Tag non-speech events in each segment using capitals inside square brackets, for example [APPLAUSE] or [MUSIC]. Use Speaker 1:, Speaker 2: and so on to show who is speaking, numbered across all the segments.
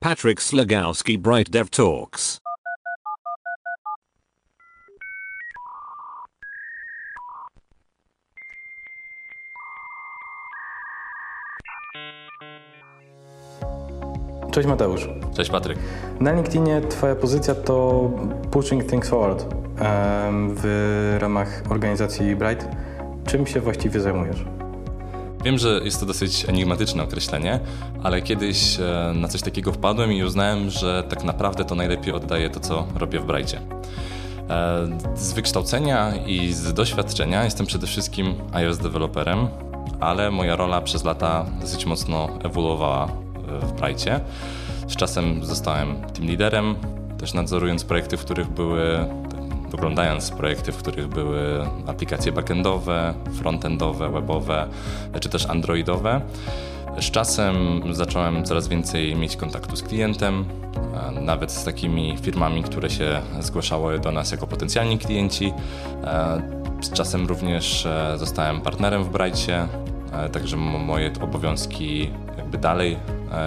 Speaker 1: Patrick Slagowski Bright Dev Talks.
Speaker 2: Cześć Mateusz.
Speaker 3: Cześć Patryk.
Speaker 2: Na LinkedInie Twoja pozycja to Pushing Things Forward w ramach organizacji Bright. Czym się właściwie zajmujesz?
Speaker 3: Wiem, że jest to dosyć enigmatyczne określenie, ale kiedyś e, na coś takiego wpadłem i uznałem, że tak naprawdę to najlepiej oddaje to, co robię w Brajcie. E, Z wykształcenia i z doświadczenia jestem przede wszystkim iOS deweloperem, ale moja rola przez lata dosyć mocno ewoluowała e, w Brajcie. Z czasem zostałem team liderem, też nadzorując projekty, w których były oglądając projekty, w których były aplikacje backendowe, frontendowe, webowe, czy też androidowe. Z czasem zacząłem coraz więcej mieć kontaktu z klientem, nawet z takimi firmami, które się zgłaszały do nas jako potencjalni klienci. Z czasem również e, zostałem partnerem w Brightcie, e, także moje obowiązki jakby dalej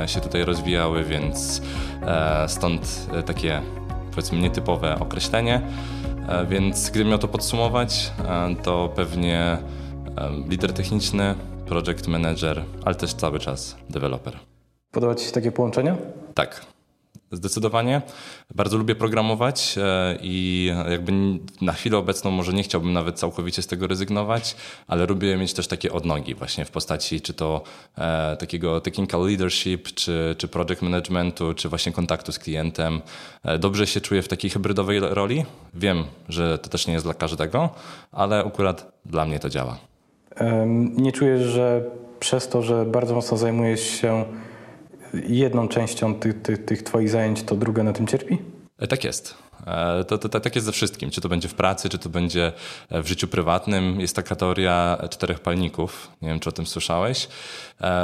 Speaker 3: e, się tutaj rozwijały, więc e, stąd takie powiedzmy nietypowe określenie. E, Więc gdybym miał to podsumować, e, to pewnie e, lider techniczny, project manager, ale też cały czas deweloper.
Speaker 2: Podoba Ci się takie połączenie?
Speaker 3: Tak, zdecydowanie. Bardzo lubię programować e, i jakby na chwilę obecną może nie chciałbym nawet całkowicie z tego rezygnować, ale lubię mieć też takie odnogi właśnie w postaci czy to e, takiego technical leadership, czy, czy project managementu, czy właśnie kontaktu z klientem. E, dobrze się czuję w takiej hybrydowej roli. Wiem, że to też nie jest dla każdego, ale akurat dla mnie to działa.
Speaker 2: Nie czujesz, że przez to, że bardzo mocno zajmujesz się jedną częścią tych, tych, tych Twoich zajęć, to druga na tym cierpi?
Speaker 3: E, Tak jest. E, To, to, to, tak jest ze wszystkim. Czy to będzie w pracy, czy to będzie e, w życiu prywatnym. Jest taka teoria czterech palników. Nie wiem, czy o tym słyszałeś.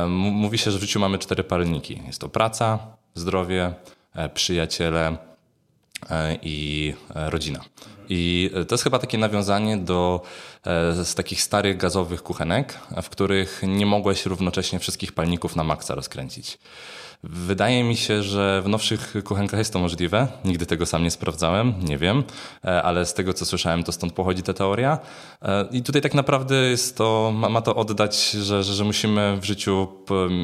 Speaker 3: Mówi się, że w życiu mamy cztery palniki. Jest to praca, zdrowie, przyjaciele i e, rodzina. I e, to jest chyba takie nawiązanie do e, z takich starych gazowych kuchenek, w których nie mogłeś równocześnie wszystkich palników na maksa rozkręcić. Wydaje mi się, że w nowszych kuchenkach jest to możliwe. Nigdy tego sam nie sprawdzałem, nie wiem, e, ale z tego co słyszałem, to stąd pochodzi ta teoria. E, I tutaj tak naprawdę jest to, ma, to oddać, że, że, że musimy w życiu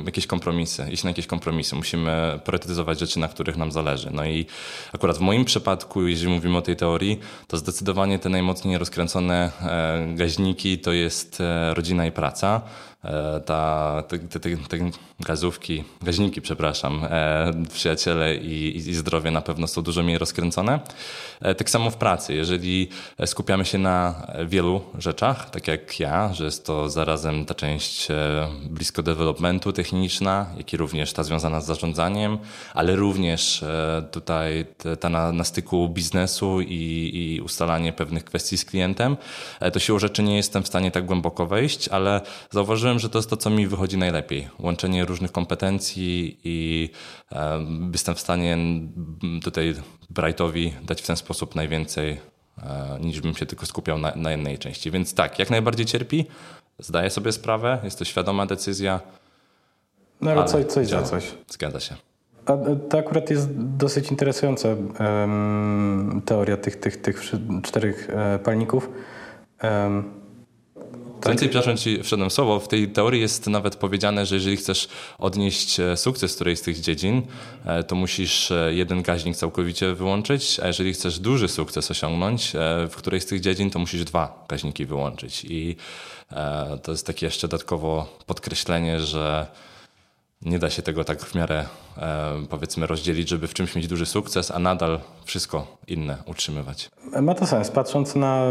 Speaker 3: jakieś kompromisy, iść na jakieś kompromisy. Musimy priorytetyzować rzeczy, na których nam zależy. No i akurat w moim przypadku, jeżeli mówimy o tej teorii, to zdecydowanie te najmocniej rozkręcone e, gaźniki to jest rodzina i praca. E, Ta, te, te, te, gazówki, gaźniki, przepraszam, e, przyjaciele i, i, zdrowie na pewno są dużo mniej rozkręcone. E, tak samo w pracy, jeżeli skupiamy się na wielu rzeczach, tak jak ja, że jest to zarazem ta część blisko developmentu techniczna, jak i również ta związana z zarządzaniem, ale również tutaj ta na, na styku biznesu i, i ustalanie pewnych kwestii z klientem, to siłą rzeczy nie jestem w stanie tak głęboko wejść, ale zauważyłem, że to jest to, co mi wychodzi najlepiej. Łączenie różnych kompetencji i e, jestem w stanie tutaj Brightowi dać w ten sposób najwięcej, e, niż bym się tylko skupiał na, na jednej części. Więc tak, jak najbardziej cierpi, zdaję sobie sprawę, jest to świadoma decyzja.
Speaker 2: No ale,
Speaker 3: Ale
Speaker 2: coś, coś za coś.
Speaker 3: Zgadza się.
Speaker 2: A e, to akurat jest dosyć interesująca em, teoria tych, tych, tych czterech e, palników. Em,
Speaker 3: Co więcej, przepraszam Ci, wszedłem słowo, w tej teorii jest nawet powiedziane, że jeżeli chcesz odnieść e, sukces w którejś z tych dziedzin, e, to musisz e, jeden gaźnik całkowicie wyłączyć, a jeżeli chcesz duży sukces osiągnąć w którejś z tych dziedzin, to musisz dwa gaźniki wyłączyć. I to jest takie jeszcze dodatkowo podkreślenie, że nie da się tego tak w miarę e, powiedzmy rozdzielić, żeby w czymś mieć duży sukces, a nadal wszystko inne utrzymywać.
Speaker 2: Ma to sens, patrząc na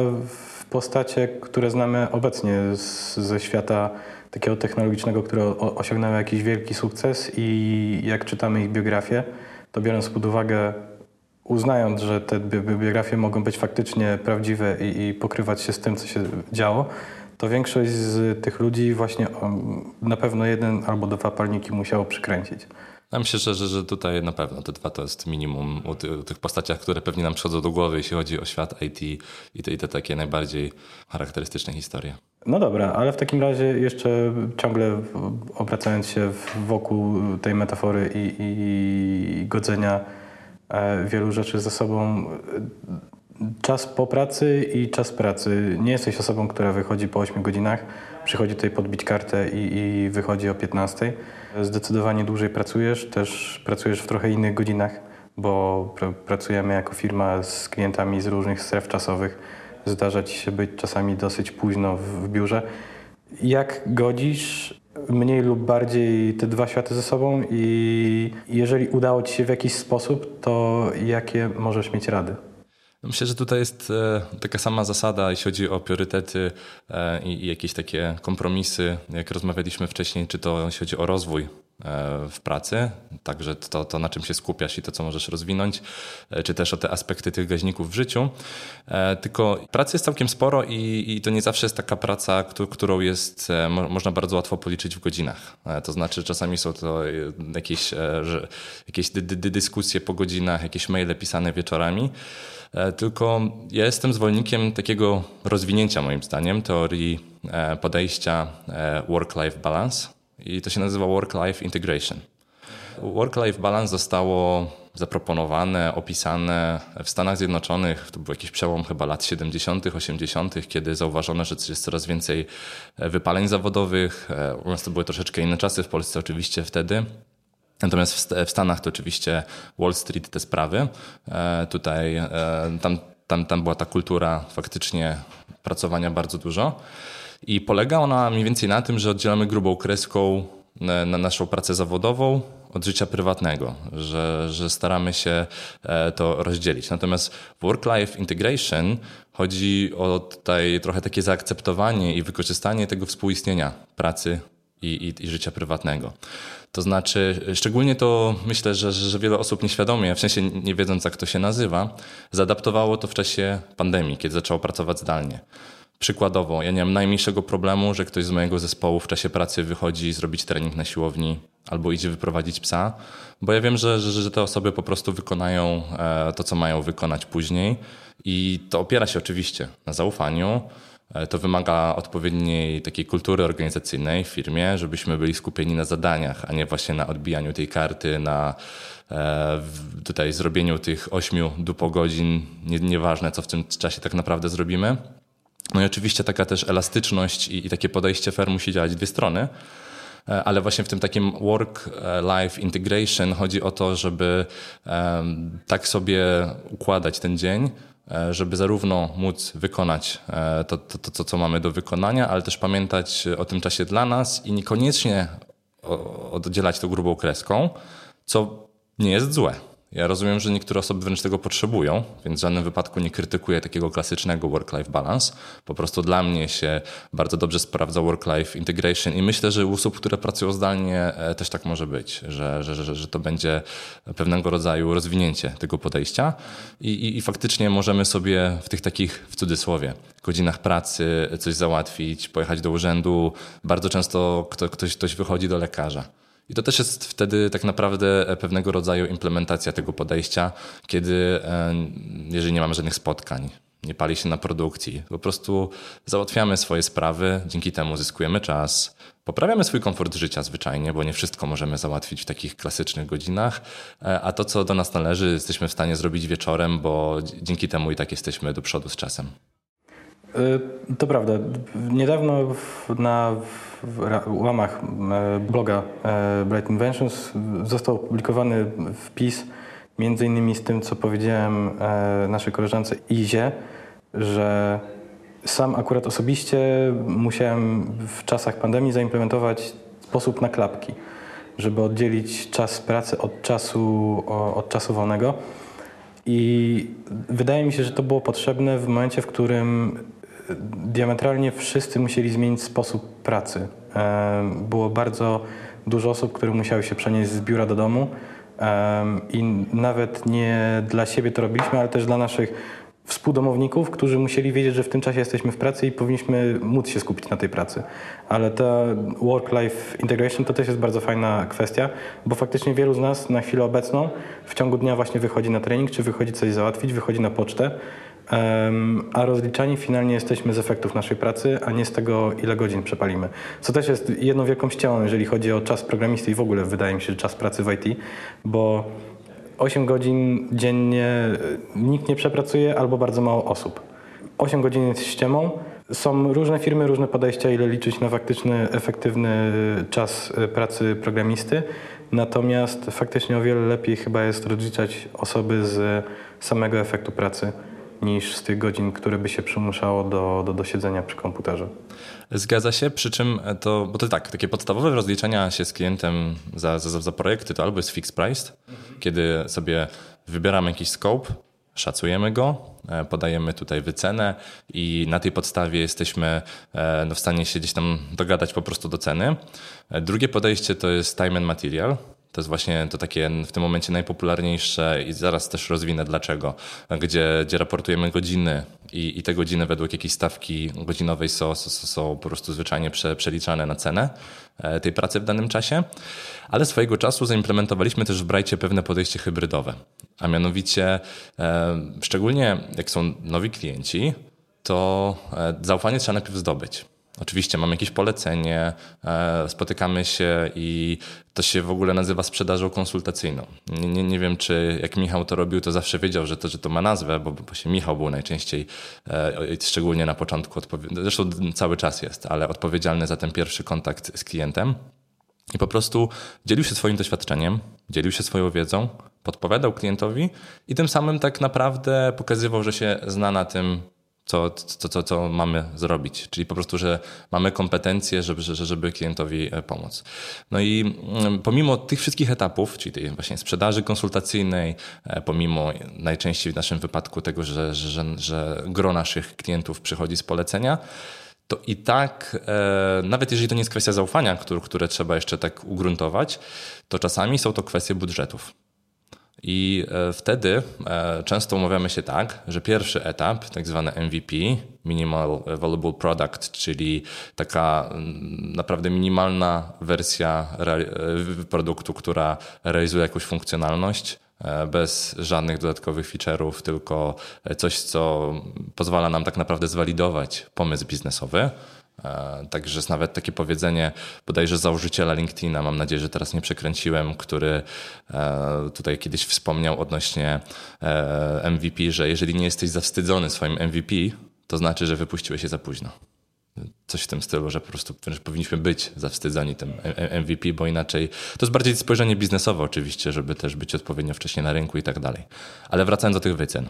Speaker 2: postacie, które znamy obecnie z, ze świata takiego technologicznego, które o, osiągnęły jakiś wielki sukces i jak czytamy ich biografie, to biorąc pod uwagę, uznając, że te bi- biografie mogą być faktycznie prawdziwe i, i pokrywać się z tym, co się działo, to większość z tych ludzi właśnie na pewno jeden albo dwa palniki musiało przykręcić.
Speaker 3: Ja myślę, że, że, tutaj na pewno te dwa to jest minimum u tych postaciach, które pewnie nam przychodzą do głowy, jeśli chodzi o świat IT i te, i te takie najbardziej charakterystyczne historie.
Speaker 2: No dobra, ale w takim razie jeszcze ciągle obracając się wokół tej metafory i, i godzenia e, wielu rzeczy ze sobą, czas po pracy i czas pracy. Nie jesteś osobą, która wychodzi po 8 godzinach, przychodzi tutaj podbić kartę i, i wychodzi o 15. Zdecydowanie dłużej pracujesz, też pracujesz w trochę innych godzinach, bo pr pracujemy jako firma z klientami z różnych stref czasowych. Zdarza ci się być czasami dosyć późno w, w biurze. Jak godzisz mniej lub bardziej te dwa światy ze sobą i jeżeli udało ci się w jakiś sposób, to jakie możesz mieć rady?
Speaker 3: Myślę, że tutaj jest e, taka sama zasada, jeśli chodzi o priorytety e, i jakieś takie kompromisy, jak rozmawialiśmy wcześniej, czy to jeśli chodzi o rozwój e, w pracy, także to, to na czym się skupiasz i to, co możesz rozwinąć, czy też o te aspekty tych gaźników w życiu. Tylko pracy jest całkiem sporo i, i to nie zawsze jest taka praca, którą jest, można bardzo łatwo policzyć w godzinach. To znaczy czasami są to jakieś, jakieś dy, dy, dyskusje po godzinach, jakieś maile pisane wieczorami. E, tylko ja jestem zwolennikiem takiego rozwinięcia, moim zdaniem, teorii e, podejścia e, work-life balance i to się nazywa work-life integration. Work-life balance zostało zaproponowane, opisane w Stanach Zjednoczonych. To był jakiś przełom chyba lat 70., 80., kiedy zauważono, że jest coraz więcej wypaleń zawodowych. U nas to były troszeczkę inne czasy, w Polsce oczywiście wtedy. Natomiast w Stanach to oczywiście Wall Street te sprawy. E, tutaj e, tam, tam, tam była ta kultura faktycznie pracowania bardzo dużo. I polega ona mniej więcej na tym, że oddzielamy grubą kreską na, na naszą pracę zawodową od życia prywatnego, że, że staramy się e, to rozdzielić. Natomiast work-life integration chodzi o tutaj trochę takie zaakceptowanie i wykorzystanie tego współistnienia pracy i, i, i życia prywatnego. To znaczy, szczególnie to myślę, że, że wiele osób nieświadomie, w sensie nie wiedząc jak to się nazywa, zaadaptowało to w czasie pandemii, kiedy zaczęło pracować zdalnie. Przykładowo, ja nie mam najmniejszego problemu, że ktoś z mojego zespołu w czasie pracy wychodzi zrobić trening na siłowni albo idzie wyprowadzić psa, bo ja wiem, że, że, że te osoby po prostu wykonają e, to, co mają wykonać później i to opiera się oczywiście na zaufaniu, to wymaga odpowiedniej takiej kultury organizacyjnej w firmie, żebyśmy byli skupieni na zadaniach, a nie właśnie na odbijaniu tej karty, na e, tutaj zrobieniu tych ośmiu dupogodzin, nie, nieważne co w tym czasie tak naprawdę zrobimy. No i oczywiście taka też elastyczność i, i takie podejście fair musi działać dwie strony e, ale właśnie w tym takim work-life integration chodzi o to, żeby tak sobie układać ten dzień, E, żeby zarówno móc wykonać e, to, to, to, co mamy do wykonania, ale też pamiętać o tym czasie dla nas i niekoniecznie oddzielać to grubą kreską, co nie jest złe. Ja rozumiem, że niektóre osoby wręcz tego potrzebują, więc w żadnym wypadku nie krytykuję takiego klasycznego work-life balance. Po prostu dla mnie się bardzo dobrze sprawdza work-life integration i myślę, że u osób, które pracują zdalnie e, też tak może być, że, że, że, że to będzie pewnego rodzaju rozwinięcie tego podejścia I, i, i faktycznie możemy sobie w tych takich, w cudzysłowie, godzinach pracy coś załatwić, pojechać do urzędu. Bardzo często ktoś, ktoś wychodzi do lekarza i to też jest wtedy tak naprawdę e, pewnego rodzaju implementacja tego podejścia, kiedy, e, jeżeli nie mamy żadnych spotkań, nie pali się na produkcji, po prostu załatwiamy swoje sprawy, dzięki temu zyskujemy czas, poprawiamy swój komfort życia zwyczajnie, bo nie wszystko możemy załatwić w takich klasycznych godzinach, e, a to, co do nas należy, jesteśmy w stanie zrobić wieczorem, bo dzięki temu i tak jesteśmy do przodu z czasem.
Speaker 2: To prawda. Niedawno na w łamach e, bloga e, Bright Inventions został opublikowany wpis między innymi z tym, co powiedziałem e, naszej koleżance Izie, że sam akurat osobiście musiałem w czasach pandemii zaimplementować sposób na klapki, żeby oddzielić czas pracy od czasu, od czasu wolnego. I wydaje mi się, że to było potrzebne w momencie, w którym diametralnie wszyscy musieli zmienić sposób pracy. Było bardzo dużo osób, które musiały się przenieść z biura do domu i nawet nie dla siebie to robiliśmy, ale też dla naszych współdomowników, którzy musieli wiedzieć, że w tym czasie jesteśmy w pracy i powinniśmy móc się skupić na tej pracy. Ale ta work-life integration to też jest bardzo fajna kwestia, bo faktycznie wielu z nas na chwilę obecną w ciągu dnia właśnie wychodzi na trening, czy wychodzi coś załatwić, wychodzi na pocztę a rozliczani finalnie jesteśmy z efektów naszej pracy, a nie z tego, ile godzin przepalimy. Co też jest jedną wielką ścieżką, jeżeli chodzi o czas programisty i w ogóle wydaje mi się, czas pracy w IT, bo 8 godzin dziennie e, nikt nie przepracuje albo bardzo mało osób. 8 godzin jest ściemą. Są różne firmy, różne podejścia, ile liczyć na faktyczny, efektywny czas e, pracy programisty. Natomiast faktycznie o wiele lepiej chyba jest rozliczać osoby z samego efektu pracy niż z tych godzin, które by się przymuszało do, do, do siedzenia przy komputerze.
Speaker 3: Zgadza się, przy czym to, bo to tak, takie podstawowe rozliczenia się z klientem za, za, za projekty to albo jest fixed price, mhm. kiedy sobie wybieramy jakiś scope, szacujemy go, e, podajemy tutaj wycenę i na tej podstawie jesteśmy e, no, w stanie się gdzieś tam dogadać po prostu do ceny. E, drugie podejście to jest time and material, to jest właśnie to takie w tym momencie najpopularniejsze i zaraz też rozwinę dlaczego, gdzie, gdzie raportujemy godziny i, i te godziny według jakiejś stawki godzinowej są, są, są po prostu zwyczajnie prze, przeliczane na cenę e, tej pracy w danym czasie. Ale swojego czasu zaimplementowaliśmy też w Brajcie pewne podejście hybrydowe. A mianowicie, e, szczególnie jak są nowi klienci, to e, zaufanie trzeba najpierw zdobyć. Oczywiście mam jakieś polecenie, e, spotykamy się i to się w ogóle nazywa sprzedażą konsultacyjną. Nie, nie, nie wiem, czy jak Michał to robił, to zawsze wiedział, że to, że to ma nazwę, bo, bo się Michał był najczęściej, e, szczególnie na początku, zresztą cały czas jest, ale odpowiedzialny za ten pierwszy kontakt z klientem. I po prostu dzielił się swoim doświadczeniem, dzielił się swoją wiedzą, podpowiadał klientowi i tym samym tak naprawdę pokazywał, że się zna na tym, co, co, co, co mamy zrobić. Czyli po prostu, że mamy kompetencje, żeby, żeby klientowi e, pomóc. No i mm, pomimo tych wszystkich etapów, czyli tej właśnie sprzedaży konsultacyjnej, e, pomimo najczęściej w naszym wypadku tego, że, że, że gro naszych klientów przychodzi z polecenia, to i tak, e, nawet jeżeli to nie jest kwestia zaufania, które, które trzeba jeszcze tak ugruntować, to czasami są to kwestie budżetów. I e, wtedy e, często umawiamy się tak, że pierwszy etap, tak zwany MVP, Minimal Valuable Product, czyli taka mm, naprawdę minimalna wersja e, produktu, która realizuje jakąś funkcjonalność, bez żadnych dodatkowych feature'ów, tylko coś, co pozwala nam tak naprawdę zwalidować pomysł biznesowy. E, także jest nawet takie powiedzenie bodajże założyciela LinkedIna, mam nadzieję, że teraz nie przekręciłem, który e, tutaj kiedyś wspomniał odnośnie e, MVP, że jeżeli nie jesteś zawstydzony swoim MVP, to znaczy, że wypuściłeś się za późno. Coś w tym stylu, że po prostu powinniśmy być zawstydzeni tym MVP, bo inaczej to jest bardziej spojrzenie biznesowe oczywiście, żeby też być odpowiednio wcześnie na rynku i tak dalej. Ale wracając do tych wycen.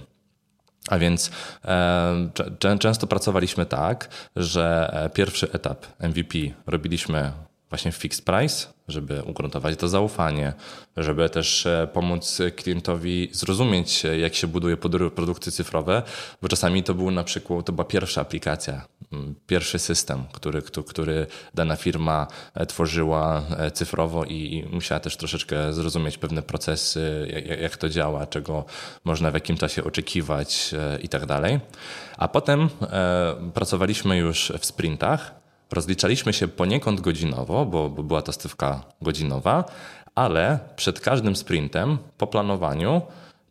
Speaker 3: A więc e, często pracowaliśmy tak, że e, pierwszy etap MVP robiliśmy właśnie fixed price, żeby ugruntować to zaufanie, żeby też e, pomóc klientowi zrozumieć, e, jak się buduje produkty cyfrowe, bo czasami to był na przykład, to była pierwsza aplikacja, pierwszy system, który, który dana firma e, tworzyła cyfrowo i musiała też troszeczkę zrozumieć pewne procesy, jak to działa, czego można w jakim czasie oczekiwać i tak dalej. A potem pracowaliśmy już w sprintach, Rozliczaliśmy się poniekąd godzinowo, bo, bo była to stywka godzinowa, ale przed każdym sprintem po planowaniu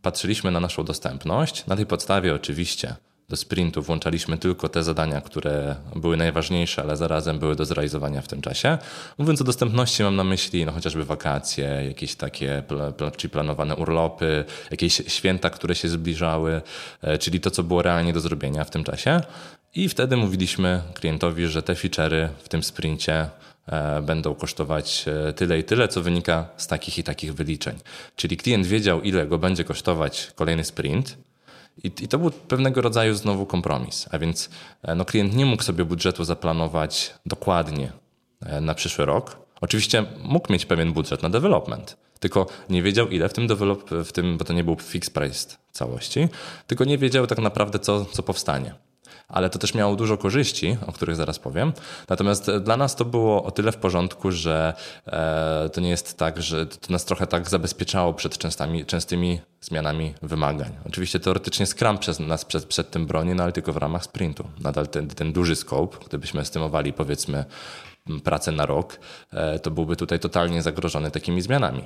Speaker 3: patrzyliśmy na naszą dostępność. Na tej podstawie oczywiście do sprintu włączaliśmy tylko te zadania, które były najważniejsze, ale zarazem były do zrealizowania w tym czasie. Mówiąc o dostępności, mam na myśli no, chociażby wakacje, jakieś takie czy planowane urlopy, jakieś święta, które się zbliżały, e, czyli to, co było realnie do zrobienia w tym czasie. I wtedy mówiliśmy klientowi, że te feature'y w tym sprincie e, będą kosztować e, tyle i tyle, co wynika z takich i takich wyliczeń. Czyli klient wiedział, ile go będzie kosztować kolejny sprint. I, to był pewnego rodzaju znowu kompromis. A więc e, no, klient nie mógł sobie budżetu zaplanować dokładnie na przyszły rok. Oczywiście mógł mieć pewien budżet na development, tylko nie wiedział ile w tym, develop, w tym bo to nie był fixed price całości, tylko nie wiedział tak naprawdę co, co powstanie ale to też miało dużo korzyści, o których zaraz powiem. Natomiast e, dla nas to było o tyle w porządku, że e, to nie jest tak, że to nas trochę tak zabezpieczało przed częstami, częstymi zmianami wymagań. Oczywiście teoretycznie Scrum przez nas przed, przed tym broni, no ale tylko w ramach sprintu. Nadal ten, ten duży scope, gdybyśmy estymowali powiedzmy pracę na rok, e, to byłby tutaj totalnie zagrożony takimi zmianami.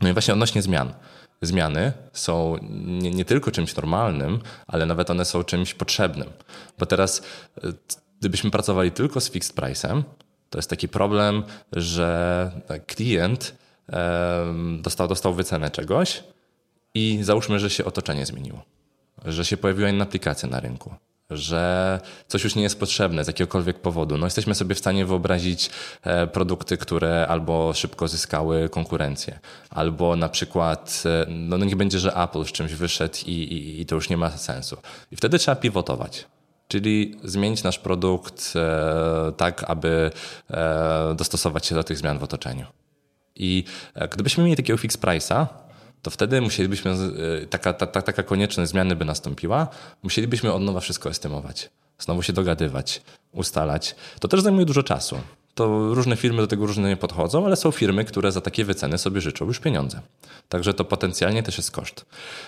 Speaker 3: No i właśnie odnośnie zmian. Zmiany są nie, nie, tylko czymś normalnym, ale nawet one są czymś potrzebnym. Bo teraz, e, gdybyśmy pracowali tylko z fixed price'em, to jest taki problem, że klient dostał, dostał wycenę czegoś i załóżmy, że się otoczenie zmieniło, że się pojawiła inna aplikacja na rynku że coś już nie jest potrzebne z jakiegokolwiek powodu. No jesteśmy sobie w stanie wyobrazić e, produkty, które albo szybko zyskały konkurencję, albo na przykład, e, no, no nie będzie, że Apple z czymś wyszedł i, i, i to już nie ma sensu. I wtedy trzeba pivotować. Czyli zmienić nasz produkt e, tak, aby dostosować się do tych zmian w otoczeniu. I gdybyśmy mieli takiego fix price'a, to wtedy musielibyśmy, e, taka, ta, ta, taka konieczność zmiany by nastąpiła, musielibyśmy od nowa wszystko estymować, znowu się dogadywać, ustalać. To też zajmuje dużo czasu. To różne firmy do tego różnie nie podchodzą, ale są firmy, które za takie wyceny sobie życzą już pieniądze. Także to potencjalnie też jest koszt.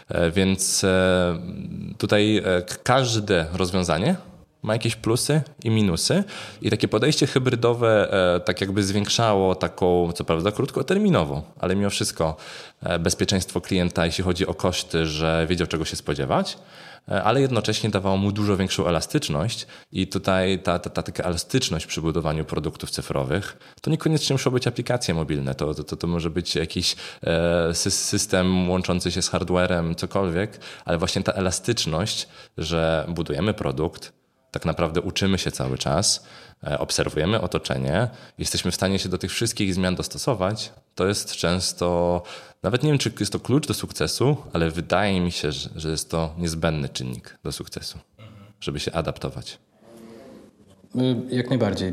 Speaker 3: E, więc e, tutaj każde rozwiązanie ma jakieś plusy i minusy. I takie podejście hybrydowe e, tak jakby zwiększało taką, co prawda krótkoterminową, ale mimo wszystko e, bezpieczeństwo klienta, jeśli chodzi o koszty, że wiedział czego się spodziewać, e, ale jednocześnie dawało mu dużo większą elastyczność. I tutaj ta, ta, ta taka elastyczność przy budowaniu produktów cyfrowych to niekoniecznie muszą być aplikacje mobilne, to, to, to może być jakiś system łączący się z hardwarem, cokolwiek, ale właśnie ta elastyczność, że budujemy produkt, tak naprawdę uczymy się cały czas, e, obserwujemy otoczenie, jesteśmy w stanie się do tych wszystkich zmian dostosować, to jest często, nawet nie wiem, czy jest to klucz do sukcesu, ale wydaje mi się, że jest to niezbędny czynnik do sukcesu, żeby się adaptować.
Speaker 2: Y, jak najbardziej.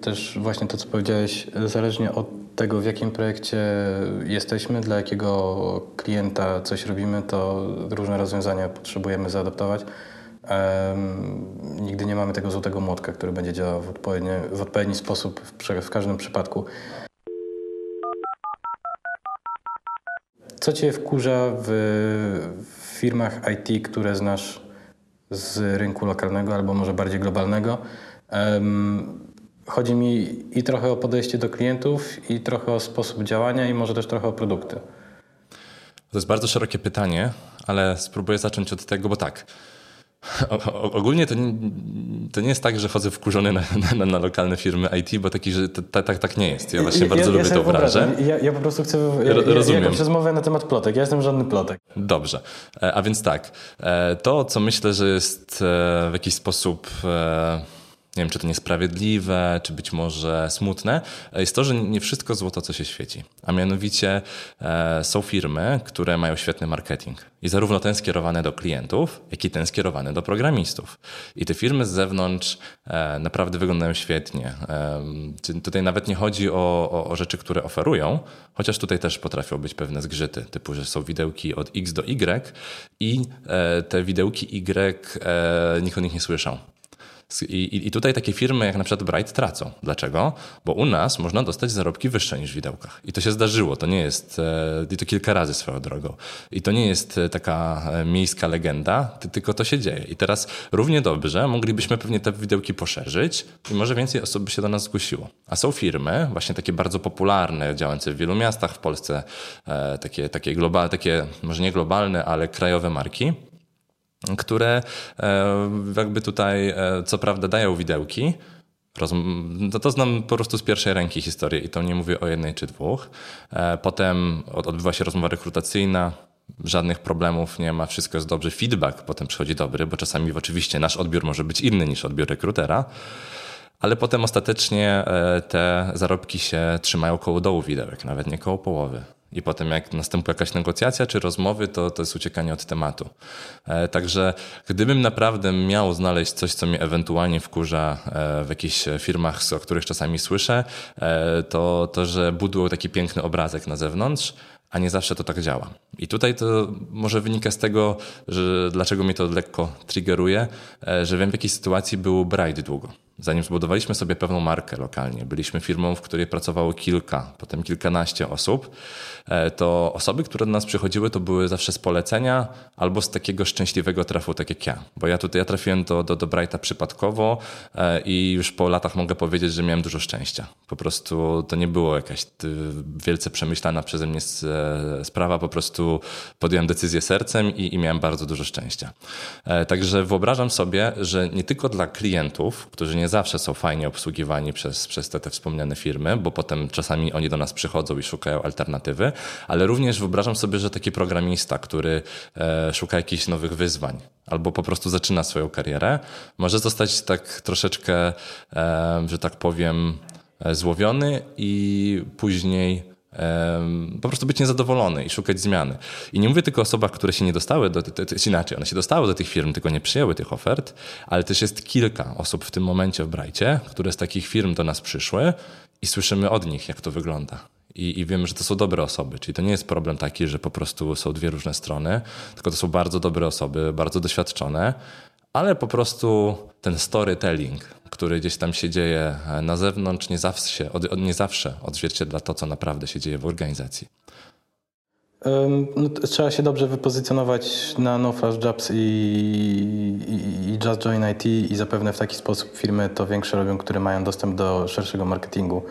Speaker 2: Też właśnie to, co powiedziałeś, zależnie od tego, w jakim projekcie jesteśmy, dla jakiego klienta coś robimy, to różne rozwiązania potrzebujemy zaadaptować. Nigdy nie mamy tego złotego młotka, który będzie działał w, w odpowiedni sposób w, w każdym przypadku. Co Cię wkurza w, w firmach IT, które znasz z rynku lokalnego albo może bardziej globalnego? Um, chodzi mi i trochę o podejście do klientów, i trochę o sposób działania, i może też trochę o produkty.
Speaker 3: To jest bardzo szerokie pytanie, ale spróbuję zacząć od tego, bo tak. O, ogólnie to nie, to nie jest tak, że chodzę wkurzony na, na, na lokalne firmy IT, bo taki, że tak tak tak nie jest. Ja właśnie ja, bardzo ja, lubię ja to wrażę.
Speaker 2: Ja, ja po prostu chcę. Ja, Rozumiem. Ja, rozmowę na temat plotek. Ja jestem żadny plotek.
Speaker 3: Dobrze. E, a więc tak. E, to, co myślę, że jest e, w jakiś sposób nie wiem, czy to niesprawiedliwe, czy być może smutne, jest to, że nie wszystko złoto, co się świeci. A mianowicie e, są firmy, które mają świetny marketing. I zarówno ten skierowany do klientów, jak i ten skierowany do programistów. I te firmy z zewnątrz e, naprawdę wyglądają świetnie. E, tutaj nawet nie chodzi o, o, o, rzeczy, które oferują, chociaż tutaj też potrafią być pewne zgrzyty, typu, że są widełki od X do Y i e, te widełki Y e, nikt o nich nie słyszał. I, I, tutaj takie firmy jak na przykład Bright tracą. Dlaczego? Bo u nas można dostać zarobki wyższe niż w widełkach. I to się zdarzyło. To nie jest, e, i to kilka razy swoją drogą. I to nie jest e, taka e, miejska legenda, tylko to się dzieje. I teraz równie dobrze moglibyśmy pewnie te widełki poszerzyć i może więcej osób by się do nas zgłosiło. A są firmy, właśnie takie bardzo popularne, działające w wielu miastach w Polsce, takie, takie globalne, takie może nie globalne, ale krajowe marki, które e, jakby tutaj e, co prawda dają widełki, to, to znam po prostu z pierwszej ręki historię i to nie mówię o jednej czy dwóch. E, potem odbywa się rozmowa rekrutacyjna, żadnych problemów nie ma, wszystko jest dobrze. Feedback potem przychodzi dobry, bo czasami oczywiście nasz odbiór może być inny niż odbiór rekrutera, ale potem ostatecznie te zarobki się trzymają koło dołu widełek, nawet nie koło połowy. I potem jak następuje jakaś negocjacja czy rozmowy, to, to jest uciekanie od tematu. E, także gdybym naprawdę miał znaleźć coś, co mnie ewentualnie wkurza e, w jakichś firmach, o których czasami słyszę, e, to, to że budują taki piękny obrazek na zewnątrz, a nie zawsze to tak działa. I tutaj to może wynika z tego, że dlaczego mnie to lekko triggeruje, że wiem w jakiej sytuacji był Bright długo. Zanim zbudowaliśmy sobie pewną markę lokalnie, byliśmy firmą, w której pracowało kilka, potem kilkanaście osób, e, to osoby, które do nas przychodziły, to były zawsze z polecenia albo z takiego szczęśliwego trafu, tak jak ja. Bo ja tutaj ja trafiłem do, do, do Brighta przypadkowo e, i już po latach mogę powiedzieć, że miałem dużo szczęścia. Po prostu to nie było jakaś wielce przemyślana przeze mnie sprawa, po prostu podjąłem decyzję sercem i, i miałem bardzo dużo szczęścia. Także wyobrażam sobie, że nie tylko dla klientów, którzy nie zawsze są fajnie obsługiwani przez, przez te, te wspomniane firmy, bo potem czasami oni do nas przychodzą i szukają alternatywy, ale również wyobrażam sobie, że taki programista, który e, szuka jakichś nowych wyzwań albo po prostu zaczyna swoją karierę, może zostać tak troszeczkę, e, że tak powiem, e, złowiony i później po prostu być niezadowolony i szukać zmiany. I nie mówię tylko o osobach, które się nie dostały, do, to, to inaczej, one się dostały do tych firm, tylko nie przyjęły tych ofert, ale też jest kilka osób w tym momencie w Brajcie, które z takich firm do nas przyszły i słyszymy od nich, jak to wygląda. I, I wiemy, że to są dobre osoby, czyli to nie jest problem taki, że po prostu są dwie różne strony, tylko to są bardzo dobre osoby, bardzo doświadczone, ale po prostu ten storytelling, który gdzieś tam się dzieje e, na zewnątrz, nie zawsze, od, nie zawsze odzwierciedla to, co naprawdę się dzieje w organizacji.
Speaker 2: No, trzeba się dobrze wypozycjonować na No Flash Jobs i, i, i Just Join IT i zapewne w taki sposób firmy to większe robią, które mają dostęp do szerszego marketingu,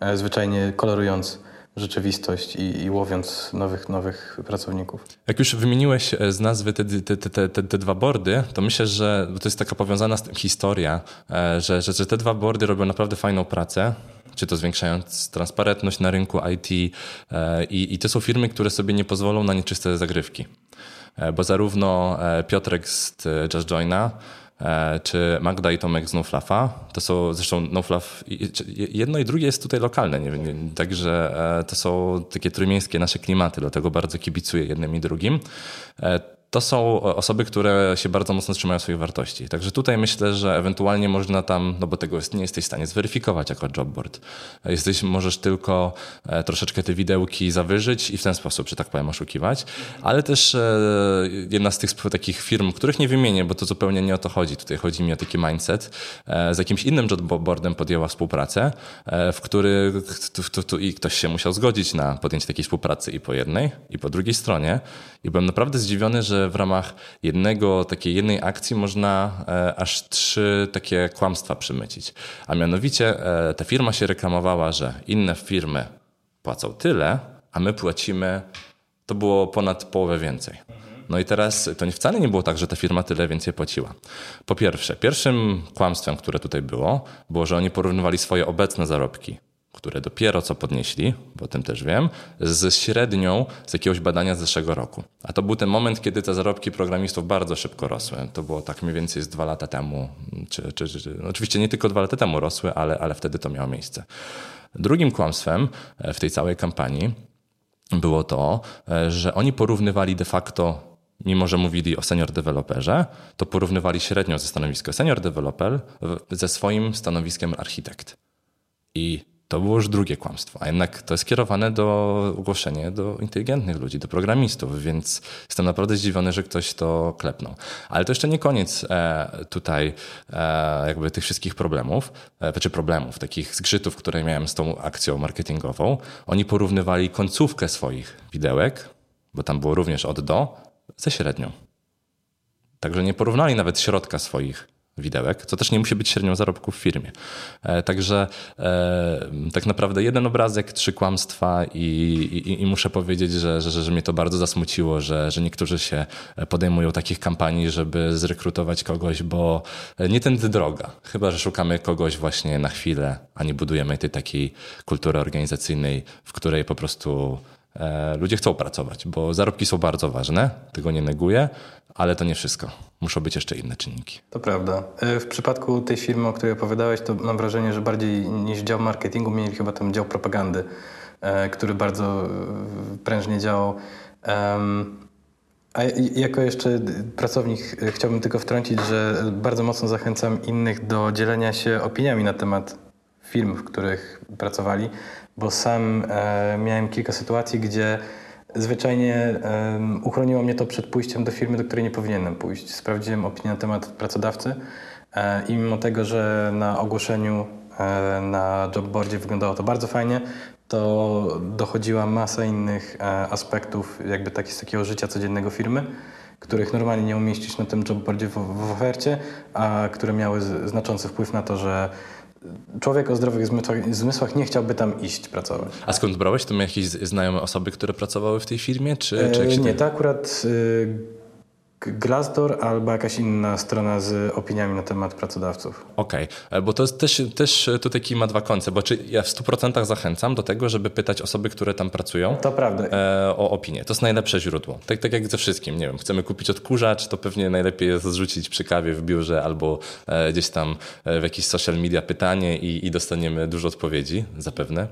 Speaker 2: e, zwyczajnie kolorując rzeczywistość i, i, łowiąc nowych, nowych pracowników.
Speaker 3: Jak już wymieniłeś e, z nazwy te, te, te, te, te dwa boardy, to myślę, że to jest taka powiązana z tym historia, e, że, że, że te dwa boardy robią naprawdę fajną pracę czy to zwiększając transparentność na rynku IT e, i, i to są firmy, które sobie nie pozwolą na nieczyste zagrywki. Bo zarówno Piotrek z Just Joina, czy Magda i Tomek z Noflafa. To są zresztą Noflaf, jedno i drugie jest tutaj lokalne, nie, nie, także e, to są takie trójmiejskie nasze klimaty, dlatego bardzo kibicuję jednym i drugim. E, to są osoby, które się bardzo mocno trzymają swoich wartości. Także tutaj myślę, że ewentualnie można tam, no bo tego nie jesteś w stanie zweryfikować jako jobboard. Jesteś, możesz tylko e, troszeczkę te widełki zawyżyć i w ten sposób, że tak powiem, oszukiwać. Ale też e, jedna z tych takich firm, których nie wymienię, bo to zupełnie nie o to chodzi. Tutaj chodzi mi o taki mindset. E, z jakimś innym jobboardem podjęła współpracę, w który tu, tu, i ktoś się musiał zgodzić na podjęcie takiej współpracy i po jednej, i po drugiej stronie. I byłem naprawdę zdziwiony, że w ramach jednego, takiej jednej akcji można e, aż trzy takie kłamstwa przymycić. A mianowicie e, ta firma się reklamowała, że inne firmy płacą tyle, a my płacimy, to było ponad połowę więcej. No i teraz to wcale nie było tak, że ta firma tyle więcej płaciła. Po pierwsze, pierwszym kłamstwem, które tutaj było, było, że oni porównywali swoje obecne zarobki które dopiero co podnieśli, bo o tym też wiem, z średnią z jakiegoś badania z zeszłego roku. A to był ten moment, kiedy te zarobki programistów bardzo szybko rosły. To było tak mniej więcej z dwa lata temu, czy, czy, czy oczywiście nie tylko dwa lata temu rosły, ale, ale wtedy to miało miejsce. Drugim kłamstwem e, w tej całej kampanii było to, e, że oni porównywali de facto mimo że mówili o senior deweloperze, to porównywali średnią ze stanowiska senior developer ze swoim stanowiskiem architekt. I to było już drugie kłamstwo, a jednak to jest kierowane do ogłoszenia do inteligentnych ludzi, do programistów, więc jestem naprawdę zdziwiony, że ktoś to klepnął. Ale to jeszcze nie koniec e, tutaj e, jakby tych wszystkich problemów, e, czy problemów, takich zgrzytów, które miałem z tą akcją marketingową. Oni porównywali końcówkę swoich widełek, bo tam było również od do, ze średnią. Także nie porównali nawet środka swoich widełek, co też nie musi być średnią zarobku w firmie. E, także e, tak naprawdę jeden obrazek, trzy kłamstwa i, i, i muszę powiedzieć, że, że, że mnie to bardzo zasmuciło, że, że niektórzy się podejmują takich kampanii, żeby zrekrutować kogoś, bo nie tędy droga. Chyba, że szukamy kogoś właśnie na chwilę, a nie budujemy tej takiej kultury organizacyjnej, w której po prostu e, ludzie chcą pracować, bo zarobki są bardzo ważne, tego nie neguję, ale to nie wszystko. Muszą być jeszcze inne czynniki.
Speaker 2: To prawda. E, w przypadku tej firmy, o której opowiadałeś, to mam wrażenie, że bardziej niż dział marketingu mieli chyba tam dział propagandy, e, który bardzo e, prężnie działał. A jako jeszcze pracownik chciałbym tylko wtrącić, że bardzo mocno zachęcam innych do dzielenia się opiniami na temat firm, w których pracowali, bo sam miałem kilka sytuacji, gdzie Zwyczajnie um, uchroniło mnie to przed pójściem do firmy, do której nie powinienem pójść. Sprawdziłem opinię na temat pracodawcy E, I mimo tego, że na ogłoszeniu e, na jobboardzie wyglądało to bardzo fajnie, to dochodziła masa innych e, aspektów jakby taki, z takiego życia codziennego firmy, których normalnie nie umieścisz na tym jobboardzie w, w ofercie, a które miały znaczący wpływ na to, że człowiek o zdrowych zmysłach, nie chciałby tam iść pracować.
Speaker 3: A skąd brałeś? To jakieś znajome osoby, które pracowały w tej firmie? Czy, czy
Speaker 2: E, nie, to akurat y, Glassdoor albo jakaś inna strona z opiniami na temat pracodawców.
Speaker 3: Okej, okay. bo to jest też, też tu taki ma dwa końce, bo czy ja w 100% zachęcam do tego, żeby pytać osoby, które tam pracują
Speaker 2: To prawda.
Speaker 3: e, o opinię. To jest najlepsze źródło. Tak, tak jak ze wszystkim, nie wiem, chcemy kupić odkurzacz, to pewnie najlepiej jest zrzucić przy kawie w biurze albo e, gdzieś tam e, w jakiś social media pytanie i, i dostaniemy dużo odpowiedzi, zapewne.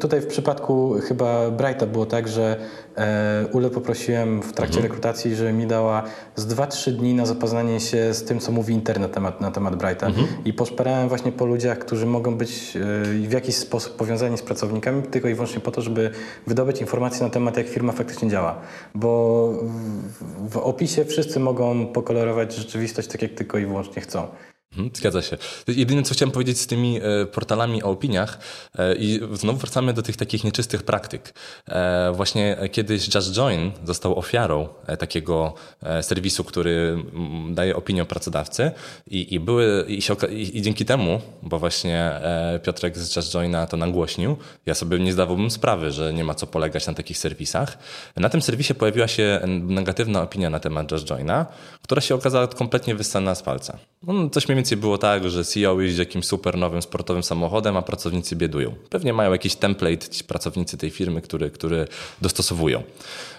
Speaker 2: Tutaj w przypadku chyba Brighta było tak, że e, Ule poprosiłem w trakcie rekrutacji, że mi dała z 2-3 dni na zapoznanie się z tym, co mówi internet na temat, na temat Brighta. I poszperałem właśnie po ludziach, którzy mogą być e, w jakiś sposób powiązani z pracownikami, tylko i wyłącznie po to, żeby wydobyć informacje na temat, jak firma faktycznie działa. Bo w, w opisie wszyscy mogą pokolorować rzeczywistość tak, jak tylko i wyłącznie chcą.
Speaker 3: Mhm, Zgadza się. Jedyne, co chciałem powiedzieć z tymi e, portalami o opiniach e, i znowu wracamy do tych takich nieczystych praktyk. E, właśnie kiedyś Just Join został ofiarą takiego serwisu, który mm, daje opinię pracodawcy i, i, były, i, się, i, dzięki temu, bo właśnie Piotrek z Just Joina to nagłośnił, ja sobie nie zdawałbym sprawy, że nie ma co polegać na takich serwisach. Na tym serwisie pojawiła się negatywna opinia na temat Just Joina, która się okazała kompletnie wyssana z palca. No, coś mniej więcej było tak, że CEO jeździ jakimś super nowym sportowym samochodem, a pracownicy biedują. Pewnie mają jakiś template ci pracownicy tej firmy, który, który dostosowują.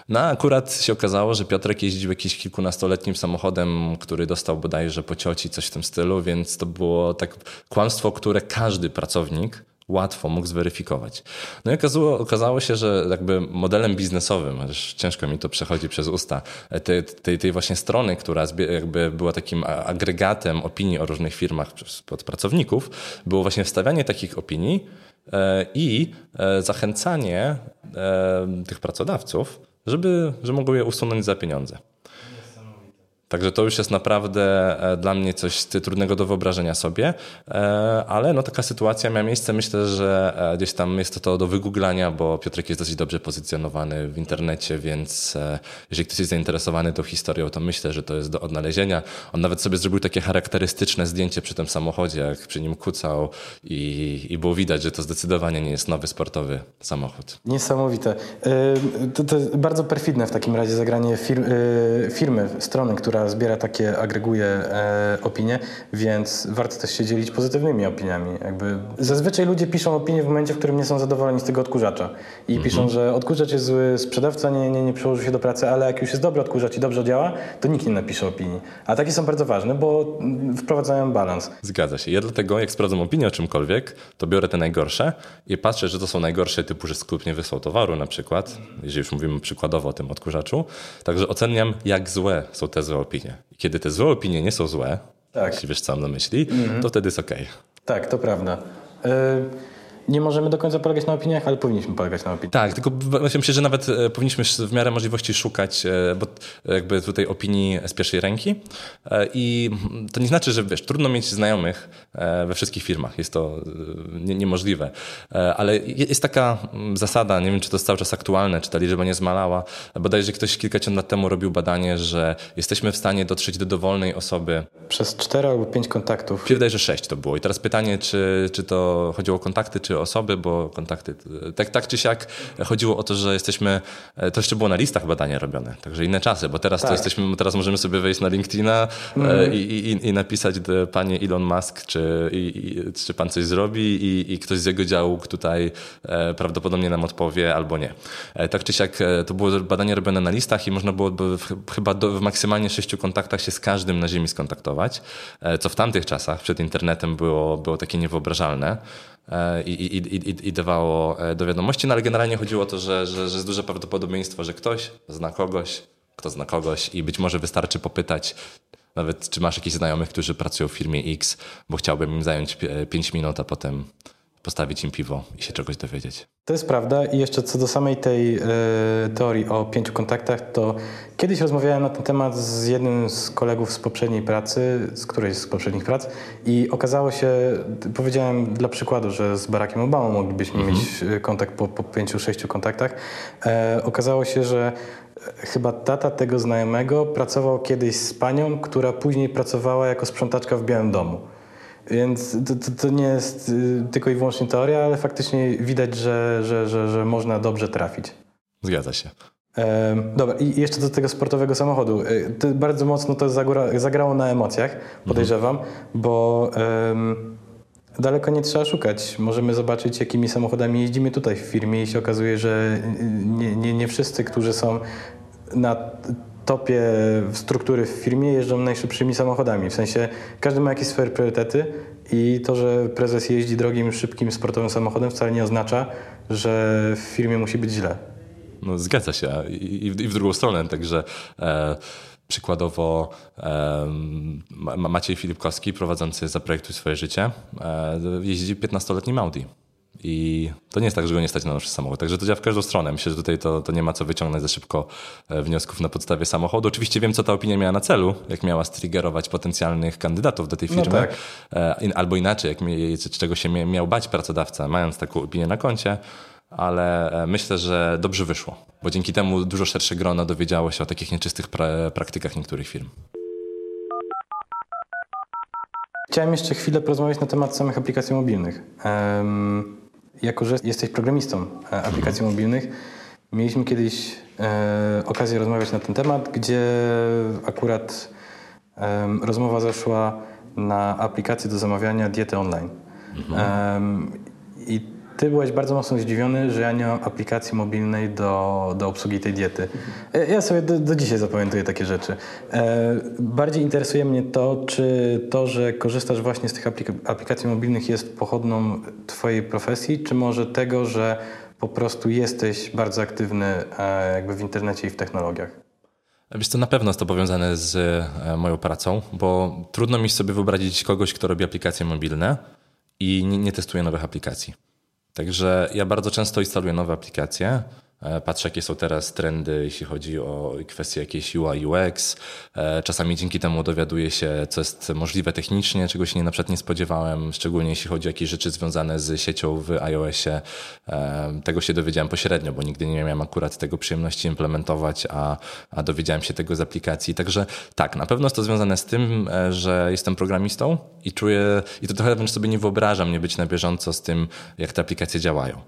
Speaker 3: No a akurat się okazało, że Piotrek jeździł jakimś kilkunastoletnim samochodem, który dostał bodajże po cioci, coś w tym stylu, więc to było tak kłamstwo, które każdy pracownik łatwo mógł zweryfikować. No i okazało, okazało się, że jakby modelem biznesowym, ciężko mi to przechodzi przez usta, tej, tej, tej właśnie strony, która jakby była takim agregatem opinii o różnych firmach od pracowników, było właśnie wstawianie takich opinii e, i e, zachęcanie e, tych pracodawców, żeby, że mogą je usunąć za pieniądze. Także to już jest naprawdę e, dla mnie coś trudnego do wyobrażenia sobie, e, ale no taka sytuacja miała miejsce. Myślę, że e, gdzieś tam jest to, do wygooglania, bo Piotrek jest dosyć dobrze pozycjonowany w internecie, więc jeżeli ktoś jest zainteresowany tą historią, to myślę, że to jest do odnalezienia. On nawet sobie zrobił takie charakterystyczne zdjęcie przy tym samochodzie, jak przy nim kucał i, i było widać, że to zdecydowanie nie jest nowy sportowy samochód.
Speaker 2: Niesamowite. To, to bardzo perfidne w takim razie zagranie fir, firmy, strony, która zbiera takie, agreguje e, opinie, więc warto też się dzielić pozytywnymi opiniami. Jakby zazwyczaj ludzie piszą opinie w momencie, w którym nie są zadowoleni z tego odkurzacza. I piszą, że odkurzacz jest zły, sprzedawca nie, nie, nie przyłożył się do pracy, ale jak już jest dobry odkurzacz i dobrze działa, to nikt nie napisze opinii. A takie są bardzo ważne, bo mm, wprowadzają balans.
Speaker 3: Zgadza się. Ja dlatego, jak sprawdzam opinię o czymkolwiek, to biorę te najgorsze i patrzę, że to są najgorsze typu, że sklep nie wysłał towaru na przykład, jeżeli już mówimy przykładowo o tym odkurzaczu. Także oceniam, jak złe są te złe opinie. I kiedy te złe opinie nie są złe,
Speaker 2: Tak.
Speaker 3: jeśli wiesz, co mam na myśli, to wtedy jest okej.
Speaker 2: Tak, to prawda. Y, Nie możemy do końca polegać na opiniach, ale powinniśmy polegać na opiniach.
Speaker 3: Tak, tylko myślę, że nawet e, powinniśmy w miarę możliwości szukać, e, bo jakby tutaj opinii z pierwszej ręki. E, I to nie znaczy, że wiesz, trudno mieć znajomych we wszystkich firmach. Jest to nie, niemożliwe. Ale je- jest taka mm, zasada, nie wiem, czy to jest cały czas aktualne, czy ta liczba nie zmalała. Bodajże ktoś kilkadziesiąt lat temu robił badanie, że jesteśmy w stanie dotrzeć do dowolnej osoby
Speaker 2: Przez cztery albo pięć kontaktów.
Speaker 3: wydaje, że sześć to było. I teraz pytanie, czy, czy to chodziło o kontakty, czy osoby, bo kontakty. Tak, tak czy siak chodziło o to, że jesteśmy. To jeszcze było na listach badania robione, także inne czasy, bo teraz to
Speaker 2: Tak.
Speaker 3: jesteśmy, teraz możemy sobie wejść na LinkedIna e, i, i, i napisać panie Elon Musk, czy, i, czy pan coś zrobi, i, i ktoś z jego działu tutaj e, prawdopodobnie nam odpowie albo nie. E, tak czy siak e, to było badanie robione na listach i można było by w, chyba do, w maksymalnie sześciu kontaktach się z każdym na Ziemi skontaktować, e, co w tamtych czasach przed internetem było, było takie niewyobrażalne e, i, i, i, i- i dawało e, do wiadomości, no ale generalnie chodziło o to, że, że, że jest duże prawdopodobieństwo, że ktoś zna kogoś, kto zna kogoś i być może wystarczy popytać nawet czy masz jakichś znajomych, którzy pracują w firmie X, bo chciałbym im zająć 5 minut, a potem postawić im piwo i się czegoś dowiedzieć.
Speaker 2: To jest prawda i jeszcze co do samej tej e, teorii o pięciu kontaktach, to kiedyś rozmawiałem na ten temat z jednym z kolegów z poprzedniej pracy, z którejś z poprzednich prac i okazało się, powiedziałem dla przykładu, że z Barackiem Obamą moglibyśmy mieć e, kontakt po, po pięciu, sześciu kontaktach. E, okazało się, że chyba tata tego znajomego pracował kiedyś z panią, która później pracowała jako sprzątaczka w Białym Domu. Więc to, to, to nie jest y, tylko i wyłącznie teoria, ale faktycznie widać, że, że, że, że można dobrze trafić.
Speaker 3: Zgadza się.
Speaker 2: Dobra, i jeszcze do tego sportowego samochodu. To bardzo mocno to zagra, zagrało na emocjach, podejrzewam, mhm. bo daleko nie trzeba szukać. Możemy zobaczyć, jakimi samochodami jeździmy tutaj w firmie i się okazuje, że nie, nie, nie wszyscy, którzy są na topie struktury w firmie jeżdżą najszybszymi samochodami. W sensie każdy ma jakieś swoje priorytety i to, że prezes jeździ drogim, szybkim, sportowym samochodem wcale nie oznacza, że w firmie musi być źle.
Speaker 3: No, zgadza się i, i w drugą stronę, także e, przykładowo e, Maciej Filipkowski prowadzący Zaprojektuj swoje życie e, jeździ 15-letnim Audi. I to nie jest tak, że go nie stać na nasz samochód. Także to działa w każdą stronę. Myślę, że tutaj to, to nie ma co wyciągnąć za szybko e, wniosków na podstawie samochodu. Oczywiście wiem, co ta opinia miała na celu, jak miała striggerować potencjalnych kandydatów do tej no firmy. No tak. Albo inaczej, jak, czego się miał bać pracodawca, mając taką opinię na koncie. Ale e, myślę, że dobrze wyszło, bo dzięki temu dużo szersze grono dowiedziało się o takich nieczystych pra praktykach niektórych firm.
Speaker 2: Chciałem jeszcze chwilę porozmawiać na temat samych aplikacji mobilnych. Um, jako że jesteś programistą e, aplikacji mobilnych, mieliśmy kiedyś e, okazję rozmawiać na ten temat, gdzie akurat e, rozmowa zeszła na aplikację do zamawiania diety online. Mhm. I ty byłeś bardzo mocno zdziwiony, że ja nie mam aplikacji mobilnej do, do obsługi tej diety. E, ja sobie do, do dzisiaj zapamiętuję takie rzeczy. E, bardziej interesuje mnie to, czy to, że korzystasz właśnie z tych aplikacji mobilnych jest pochodną twojej profesji, czy może tego, że po prostu jesteś bardzo aktywny e, jakby w internecie i w technologiach?
Speaker 3: Wiesz to na pewno jest to powiązane z moją pracą, bo trudno mi sobie wyobrazić kogoś, kto robi aplikacje mobilne i nie, nie testuje nowych aplikacji. Także ja bardzo często instaluję nowe aplikacje, patrzę, jakie są teraz trendy, jeśli chodzi o kwestie jakieś UI, UX. E, czasami dzięki temu dowiaduję się, co jest możliwe technicznie, czego się nie, na przykład nie spodziewałem, szczególnie jeśli chodzi o jakieś rzeczy związane z siecią w iOSie. E, tego się dowiedziałem pośrednio, bo nigdy nie miałem akurat tego przyjemności implementować, a, a dowiedziałem się tego z aplikacji. Także tak, na pewno jest to związane z tym, że jestem programistą i czuję, i to trochę wręcz sobie nie wyobrażam nie być na bieżąco z tym, jak te aplikacje działają.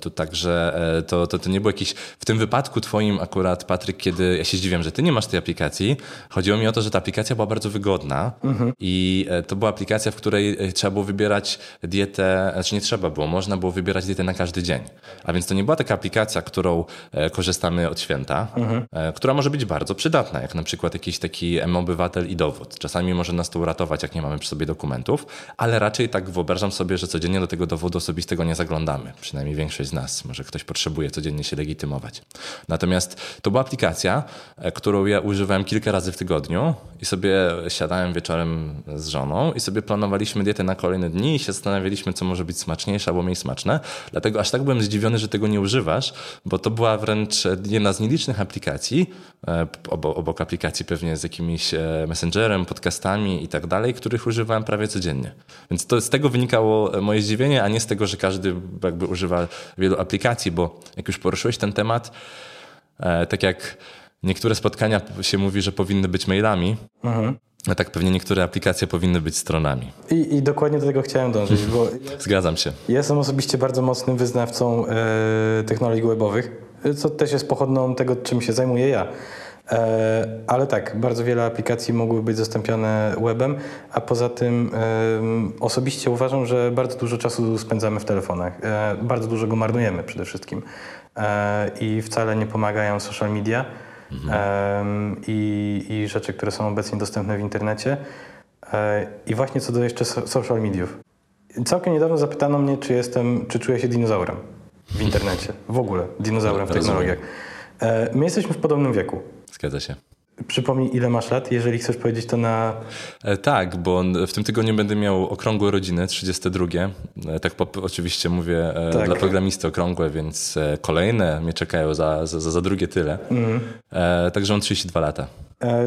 Speaker 3: To także to, to to nie było jakiś, w tym wypadku twoim akurat, Patryk, kiedy ja się zdziwiam, że ty nie masz tej aplikacji, chodziło mi o to, że ta aplikacja była bardzo wygodna mhm. i e, to była aplikacja, w której e, trzeba było wybierać dietę, znaczy nie trzeba było, można było wybierać dietę na każdy dzień. A więc to nie była taka aplikacja, którą e, korzystamy od święta, mhm. która może być bardzo przydatna, jak na przykład jakiś taki M-obywatel i dowód. Czasami może nas to uratować, jak nie mamy przy sobie dokumentów, ale raczej tak wyobrażam sobie, że codziennie do tego dowodu osobistego nie zaglądamy. Przynajmniej większość z nas. Może ktoś potrzebuje codziennie powinny się legitymować. Natomiast to była aplikacja, e, którą ja używałem kilka razy w tygodniu i sobie siadałem wieczorem z żoną i sobie planowaliśmy dietę na kolejne dni i się zastanawialiśmy, co może być smaczniejsze albo mniej smaczne. Dlatego aż tak byłem zdziwiony, że tego nie używasz, bo to była wręcz jedna z nielicznych aplikacji, e, obok, aplikacji pewnie z jakimś e, messengerem, podcastami i tak dalej, których używałem prawie codziennie. Więc to z tego wynikało moje zdziwienie, a nie z tego, że każdy jakby używa wielu aplikacji, bo jak już poruszyłeś ten temat, e, tak jak niektóre spotkania się mówi, że powinny być mailami, mhm. a tak pewnie niektóre aplikacje powinny być stronami.
Speaker 2: I, i dokładnie do tego chciałem dążyć, bo... [LAUGHS]
Speaker 3: Zgadzam się.
Speaker 2: Ja jestem osobiście bardzo mocnym wyznawcą e, technologii webowych, co też jest pochodną tego, czym się zajmuję ja. E, ale tak, bardzo wiele aplikacji mogły być zastąpione webem, a poza tym osobiście uważam, że bardzo dużo czasu spędzamy w telefonach. Bardzo dużo go marnujemy przede wszystkim. E, I wcale nie pomagają social media mhm. i, i rzeczy, które są obecnie dostępne w internecie. I właśnie co do jeszcze social mediów. Całkiem niedawno zapytano mnie, czy jestem, czy czuję się dinozaurem w internecie. W ogóle dinozaurem w technologiach. My jesteśmy w podobnym wieku.
Speaker 3: Zgadza się.
Speaker 2: Przypomnij, ile masz lat, jeżeli chcesz powiedzieć to na...
Speaker 3: E, tak, bo w tym tygodniu będę miał okrągłe rodziny, 32. E, tak po, oczywiście mówię e, tak. dla programisty okrągłe, więc kolejne mnie czekają za, za, za drugie tyle. Mhm. Także mam 32 lata.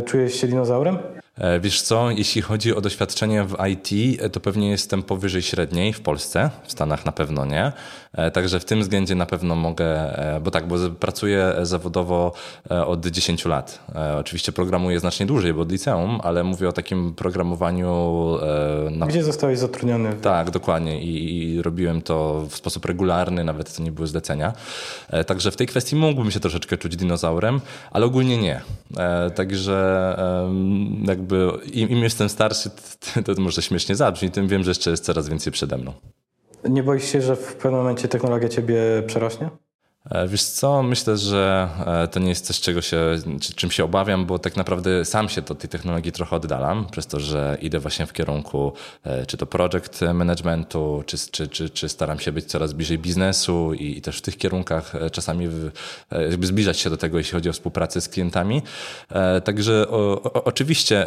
Speaker 2: Czujesz się dinozaurem?
Speaker 3: E, wiesz co, jeśli chodzi o doświadczenie w IT, e, to pewnie jestem powyżej średniej w Polsce, w Stanach na pewno nie. E, także w tym względzie na pewno mogę, bo tak, bo pracuję zawodowo od 10 lat. Oczywiście programuję znacznie dłużej, bo od liceum, ale mówię o takim programowaniu.
Speaker 2: Na... Gdzie zostałeś zatrudniony?
Speaker 3: Tak, dokładnie I, I, robiłem to w sposób regularny, nawet to nie były zlecenia. Także w tej kwestii mógłbym się troszeczkę czuć dinozaurem, ale ogólnie nie. Także jakby im, im jestem starszy, to, to może śmiesznie zabrzmi, tym wiem, że jeszcze jest coraz więcej przede mną.
Speaker 2: Nie boisz się, że w pewnym momencie technologia ciebie przerośnie?
Speaker 3: E, wiesz co, myślę, że e, to nie jest coś, czego się, czym się obawiam, bo tak naprawdę sam się do tej technologii trochę oddalam, przez to, że idę właśnie w kierunku e, czy to project managementu, czy, czy, czy, czy staram się być coraz bliżej biznesu i, i też w tych kierunkach czasami w, jakby zbliżać się do tego, jeśli chodzi o współpracę z klientami. Także o, o, oczywiście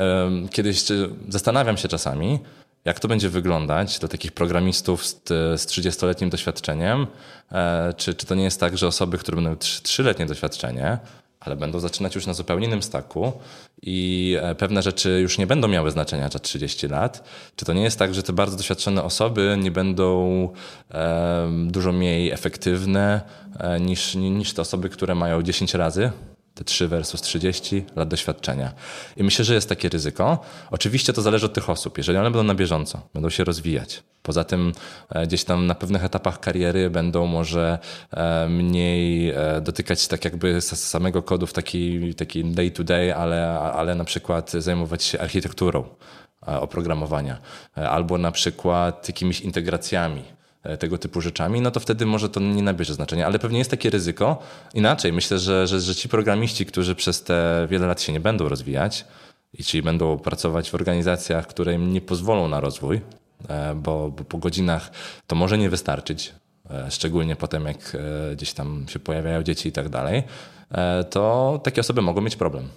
Speaker 3: kiedyś zastanawiam się czasami, jak to będzie wyglądać dla takich programistów z, z 30-letnim doświadczeniem? E, czy, czy to nie jest tak, że osoby, które będą 3-letnie doświadczenie, ale będą zaczynać już na zupełnie innym staku i e, pewne rzeczy już nie będą miały znaczenia za 30 lat. Czy to nie jest tak, że te bardzo doświadczone osoby nie będą e, dużo mniej efektywne e, niż, niż te osoby, które mają 10 razy te 3 versus 30 lat doświadczenia. I myślę, że jest takie ryzyko. Oczywiście to zależy od tych osób. Jeżeli one będą na bieżąco, będą się rozwijać. Poza tym e, gdzieś tam na pewnych etapach kariery będą może e, mniej e, dotykać tak jakby samego kodu w taki, taki day to day, ale, ale na przykład zajmować się architekturą oprogramowania albo na przykład jakimiś integracjami tego typu rzeczami, no to wtedy może to nie nabierze znaczenia. Ale pewnie jest takie ryzyko. Inaczej, myślę, że, że, że ci programiści, którzy przez te wiele lat się nie będą rozwijać, i czyli będą pracować w organizacjach, które im nie pozwolą na rozwój, e, bo, bo po godzinach to może nie wystarczyć, e, szczególnie potem jak gdzieś tam się pojawiają dzieci i tak dalej, to takie osoby mogą mieć problem.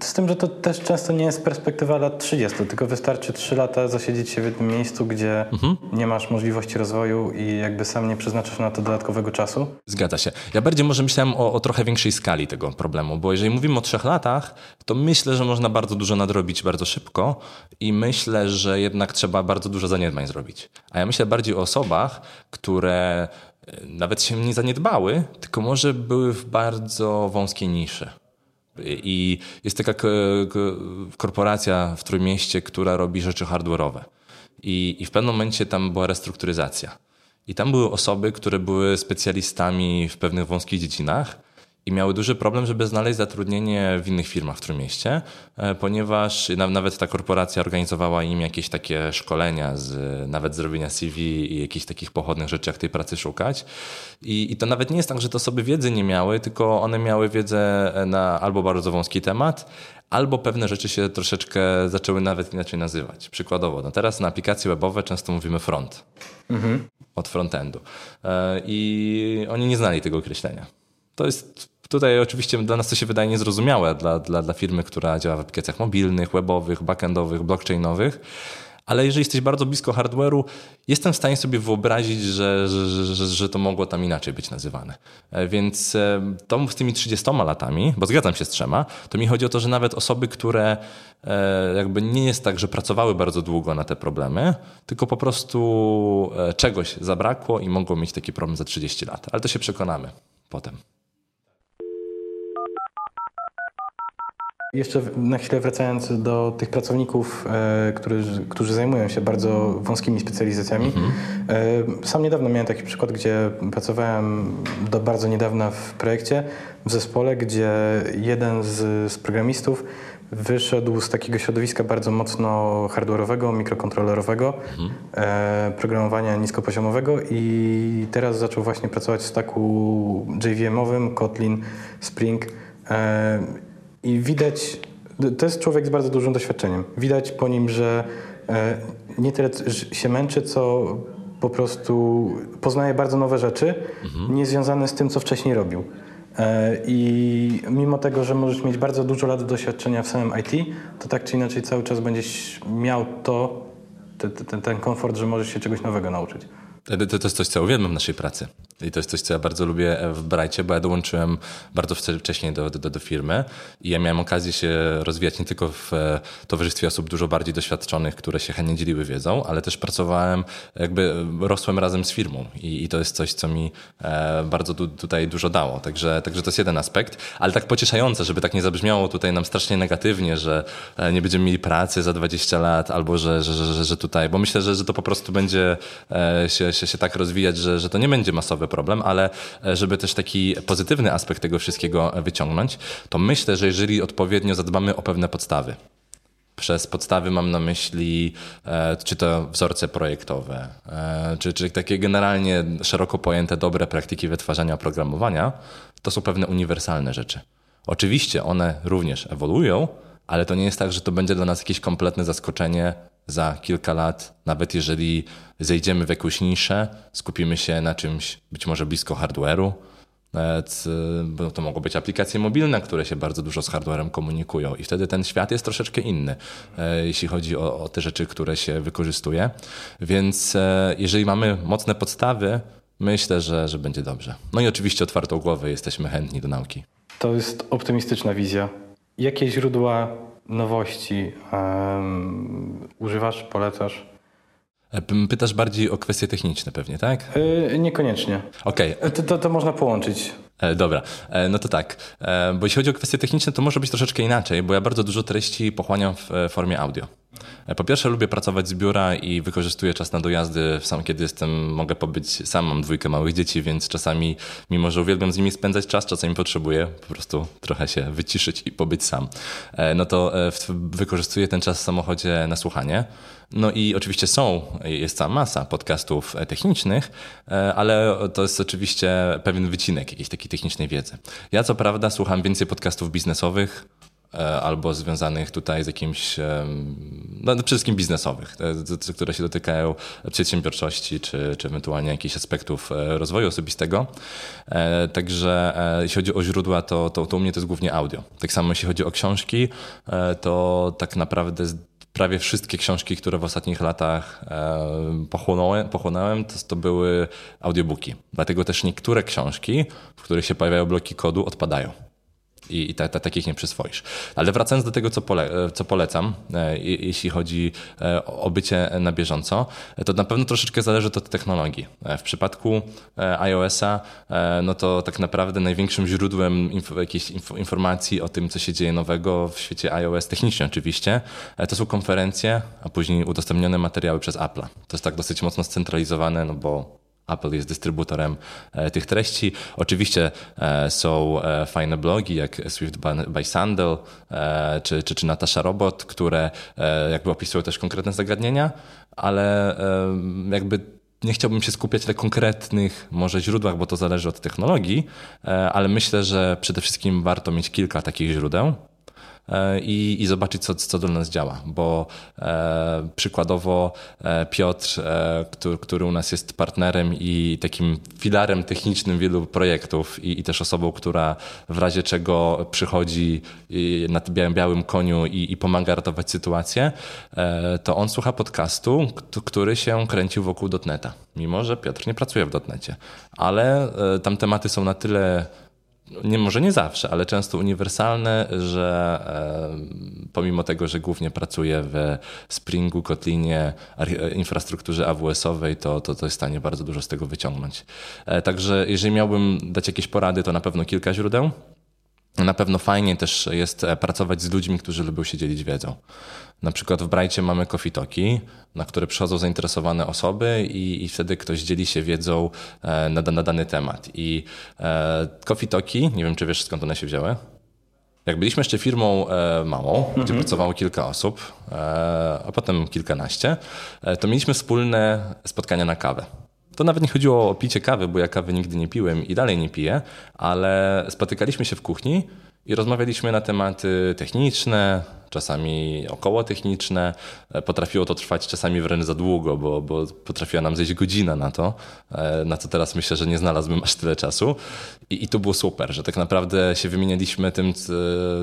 Speaker 2: Z tym, że to też często nie jest perspektywa lat 30, tylko wystarczy 3 lata zasiedzieć się w jednym miejscu, gdzie mhm. nie masz możliwości rozwoju i jakby sam nie przeznaczasz na to dodatkowego czasu.
Speaker 3: Zgadza się. Ja bardziej może myślałem o, o trochę większej skali tego problemu, bo jeżeli mówimy o trzech latach, to myślę, że można bardzo dużo nadrobić bardzo szybko i myślę, że jednak trzeba bardzo dużo zaniedbań zrobić. A ja myślę bardziej o osobach, które e, nawet się nie zaniedbały, tylko może były w bardzo wąskiej niszy. I jest taka korporacja w Trójmieście, która robi rzeczy hardware'owe. I, I w pewnym momencie tam była restrukturyzacja. I tam były osoby, które były specjalistami w pewnych wąskich dziedzinach, i miały duży problem, żeby znaleźć zatrudnienie w innych firmach w Trójmieście, e, ponieważ nawet ta korporacja organizowała im jakieś takie szkolenia, z, nawet zrobienia CV i jakichś takich pochodnych rzeczy, jak tej pracy szukać. I, I to nawet nie jest tak, że te osoby wiedzy nie miały, tylko one miały wiedzę na albo bardzo wąski temat, albo pewne rzeczy się troszeczkę zaczęły nawet inaczej nazywać. Przykładowo, no teraz na aplikacje webowe często mówimy front. Mhm. Od frontendu. E, I oni nie znali tego określenia. To jest Tutaj oczywiście dla nas to się wydaje niezrozumiałe, dla, dla, dla firmy, która działa w aplikacjach mobilnych, webowych, backendowych, blockchainowych, ale jeżeli jesteś bardzo blisko hardware'u, jestem w stanie sobie wyobrazić, że, że, że, że, to mogło tam inaczej być nazywane. E, więc e, to z tymi 30 latami, bo zgadzam się z trzema, to mi chodzi o to, że nawet osoby, które e, jakby nie jest tak, że pracowały bardzo długo na te problemy, tylko po prostu czegoś zabrakło i mogło mieć taki problem za 30 lat. Ale to się przekonamy potem.
Speaker 2: Jeszcze na chwilę wracając do tych pracowników, e, którzy, którzy zajmują się bardzo wąskimi specjalizacjami. Mhm. E, sam niedawno miałem taki przykład, gdzie pracowałem do bardzo niedawna w projekcie, w zespole, gdzie jeden z, z programistów wyszedł z takiego środowiska bardzo mocno hardware'owego, mikrokontrolerowego, mhm. e, programowania niskopoziomowego i teraz zaczął właśnie pracować w staku JVM-owym, Kotlin, Spring. E, i widać, to jest człowiek z bardzo dużym doświadczeniem. Widać po nim, że e, nie tyle się męczy, co po prostu poznaje bardzo nowe rzeczy, mhm. niezwiązane z tym, co wcześniej robił. E, I mimo tego, że możesz mieć bardzo dużo lat doświadczenia w samym IT, to tak czy inaczej cały czas będziesz miał to, ten, ten, ten komfort, że możesz się czegoś nowego nauczyć.
Speaker 3: To, to jest coś, co uwielbiam w naszej pracy. I to jest coś, co ja bardzo lubię w Brightie, bo ja dołączyłem bardzo wcześnie do, do, do, firmy i ja miałem okazję się rozwijać nie tylko w e, towarzystwie osób dużo bardziej doświadczonych, które się chętnie dzieliły wiedzą, ale też pracowałem, jakby rosłem razem z firmą i, i to jest coś, co mi e, bardzo tu, tutaj dużo dało. Także, także to jest jeden aspekt, ale tak pocieszające, żeby tak nie zabrzmiało tutaj nam strasznie negatywnie, że e, nie będziemy mieli pracy za 20 lat albo że, że, że, że tutaj, bo myślę, że, że to po prostu będzie się, się, się tak rozwijać, że, że to nie będzie masowe problem, ale e, żeby też taki pozytywny aspekt tego wszystkiego wyciągnąć, to myślę, że jeżeli odpowiednio zadbamy o pewne podstawy, przez podstawy mam na myśli, e, czy to wzorce projektowe, e, czy, czy takie generalnie szeroko pojęte dobre praktyki wytwarzania oprogramowania, to są pewne uniwersalne rzeczy. Oczywiście one również ewoluują, ale to nie jest tak, że to będzie dla nas jakieś kompletne zaskoczenie za kilka lat, nawet jeżeli zejdziemy w jakąś niszę, skupimy się na czymś być może blisko hardware'u, nawet, bo to mogą być aplikacje mobilne, które się bardzo dużo z hardwarem komunikują i wtedy ten świat jest troszeczkę inny, e, jeśli chodzi o, o te rzeczy, które się wykorzystuje. Więc e, jeżeli mamy mocne podstawy, myślę, że, że będzie dobrze. No i oczywiście otwartą głowę jesteśmy chętni do nauki.
Speaker 2: To jest optymistyczna wizja. Jakie źródła nowości um, używasz, polecasz?
Speaker 3: E, pytasz bardziej o kwestie techniczne pewnie, tak?
Speaker 2: Yy, niekoniecznie.
Speaker 3: Okej. Okay.
Speaker 2: To, to, to, można połączyć.
Speaker 3: E, dobra, e, no to tak. E, bo jeśli chodzi o kwestie techniczne, to może być troszeczkę inaczej, bo ja bardzo dużo treści pochłaniam w formie audio. Po pierwsze lubię pracować z biura i wykorzystuję czas na dojazdy sam, kiedy jestem, mogę pobyć sam, mam dwójkę małych dzieci, więc czasami, mimo że uwielbiam z nimi spędzać czas, czasami potrzebuję po prostu trochę się wyciszyć i pobyć sam. No to wykorzystuję ten czas w samochodzie na słuchanie. No i oczywiście są, jest cała masa podcastów technicznych, ale to jest oczywiście pewien wycinek jakiejś takiej technicznej wiedzy. Ja co prawda słucham więcej podcastów biznesowych, E, albo związanych tutaj z jakimś, no przede wszystkim biznesowych, e, które się dotykają przedsiębiorczości, czy, czy ewentualnie jakichś aspektów e, rozwoju osobistego. Także jeśli chodzi o źródła, to, to, to u mnie to jest głównie audio. Tak samo jeśli chodzi o książki, to tak naprawdę prawie wszystkie książki, które w ostatnich latach pochłonąłem, pochłonąłem to, to były audiobooki. Dlatego też niektóre książki, w których się pojawiają bloki kodu, odpadają i, i ta, ta, takich nie przyswoisz. Ale wracając do tego, co, pole, co polecam, e, jeśli chodzi e, o bycie na bieżąco, to na pewno troszeczkę zależy to od technologii. E, w przypadku iOS-a, no to tak naprawdę największym źródłem inf jakiejś inf informacji o tym, co się dzieje nowego w świecie iOS, technicznie oczywiście, to są konferencje, a później udostępnione materiały przez Apple. To jest tak dosyć mocno scentralizowane, no bo Apple jest dystrybutorem e, tych treści. Oczywiście e, są e, fajne blogi jak Swift by Sandel czy, czy, czy Natasha Robot, które jakby opisują też konkretne zagadnienia, ale jakby nie chciałbym się skupiać na konkretnych może źródłach, bo to zależy od technologii, ale myślę, że przede wszystkim warto mieć kilka takich źródeł i, i zobaczyć, co, co do nas działa. Bo e, przykładowo e, Piotr, e, który, który u nas jest partnerem i takim filarem technicznym wielu projektów i, i też osobą, która w razie czego przychodzi na białym, białym koniu i, i pomaga ratować sytuację, e, to on słucha podcastu, który się kręcił wokół dotneta. Mimo, że Piotr nie pracuje w dotnecie. Ale e, tam tematy są na tyle nie, może nie zawsze, ale często uniwersalne, że e, pomimo tego, że głównie pracuję w Springu, Kotlinie, infrastrukturze AWS-owej, to, to, to jest w stanie bardzo dużo z tego wyciągnąć. E, także jeżeli miałbym dać jakieś porady, to na pewno kilka źródeł. Na pewno fajnie też jest e, pracować z ludźmi, którzy lubią się dzielić wiedzą. Na przykład w Brajcie mamy Toki, na które przychodzą zainteresowane osoby i, i wtedy ktoś dzieli się wiedzą e, na, na dany temat. I e, Toki, nie wiem czy wiesz skąd one się wzięły, jak byliśmy jeszcze firmą e, małą, gdzie mhm. pracowało kilka osób, e, a potem kilkanaście, e, to mieliśmy wspólne spotkania na kawę. To nawet nie chodziło o picie kawy, bo ja kawy nigdy nie piłem i dalej nie piję, ale spotykaliśmy się w kuchni i rozmawialiśmy na tematy techniczne, czasami około techniczne. E, Potrafiło to trwać czasami wręcz za długo, bo, bo potrafiła nam zejść godzina na to, e, na co teraz myślę, że nie znalazłbym aż tyle czasu. I, I to było super, że tak naprawdę się wymienialiśmy tym c-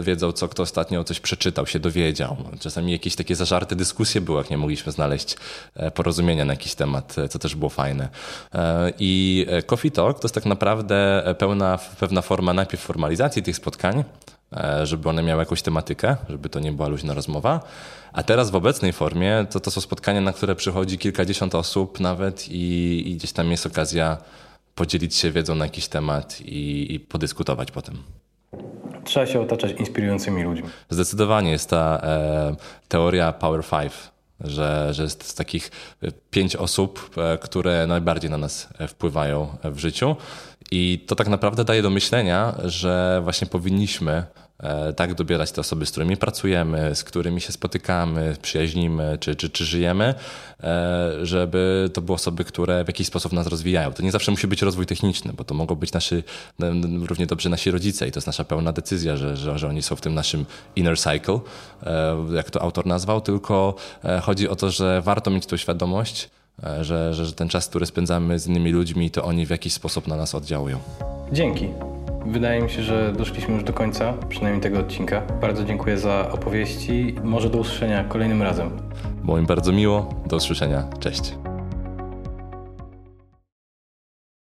Speaker 3: wiedzą, co kto ostatnio coś przeczytał, się dowiedział. Czasami jakieś takie zażarte dyskusje były, jak nie mogliśmy znaleźć e, porozumienia na jakiś temat, e, co też było fajne. E, I e, Coffee Talk to jest tak naprawdę e, pełna, pewna forma najpierw formalizacji tych spotkań, e, żeby one miały jakąś tematykę, żeby to nie była luźna rozmowa. A teraz w obecnej formie to, to są spotkania, na które przychodzi kilkadziesiąt osób nawet i, i gdzieś tam jest okazja podzielić się wiedzą na jakiś temat i, i podyskutować potem.
Speaker 2: Trzeba się otaczać inspirującymi ludźmi.
Speaker 3: Zdecydowanie jest ta e, teoria Power Five, że, że jest z takich e, pięć osób, e, które najbardziej na nas e, wpływają w życiu. I to tak naprawdę daje do myślenia, że właśnie powinniśmy e, tak dobierać te osoby, z którymi pracujemy, z którymi się spotykamy, przyjaźnimy czy, czy, czy żyjemy, e, żeby to były osoby, które w jakiś sposób nas rozwijają. To nie zawsze musi być rozwój techniczny, bo to mogą być nasi, równie dobrze nasi rodzice i to jest nasza pełna decyzja, że, że, że oni są w tym naszym inner cycle, e, jak to autor nazwał, tylko chodzi o to, że warto mieć tą świadomość, że, że, że ten czas, który spędzamy z innymi ludźmi, to oni w jakiś sposób na nas oddziałują.
Speaker 2: Dzięki. Wydaje mi się, że doszliśmy już do końca, przynajmniej tego odcinka. Bardzo dziękuję za opowieści. Może do usłyszenia kolejnym razem.
Speaker 3: Było mi bardzo miło. Do usłyszenia. Cześć.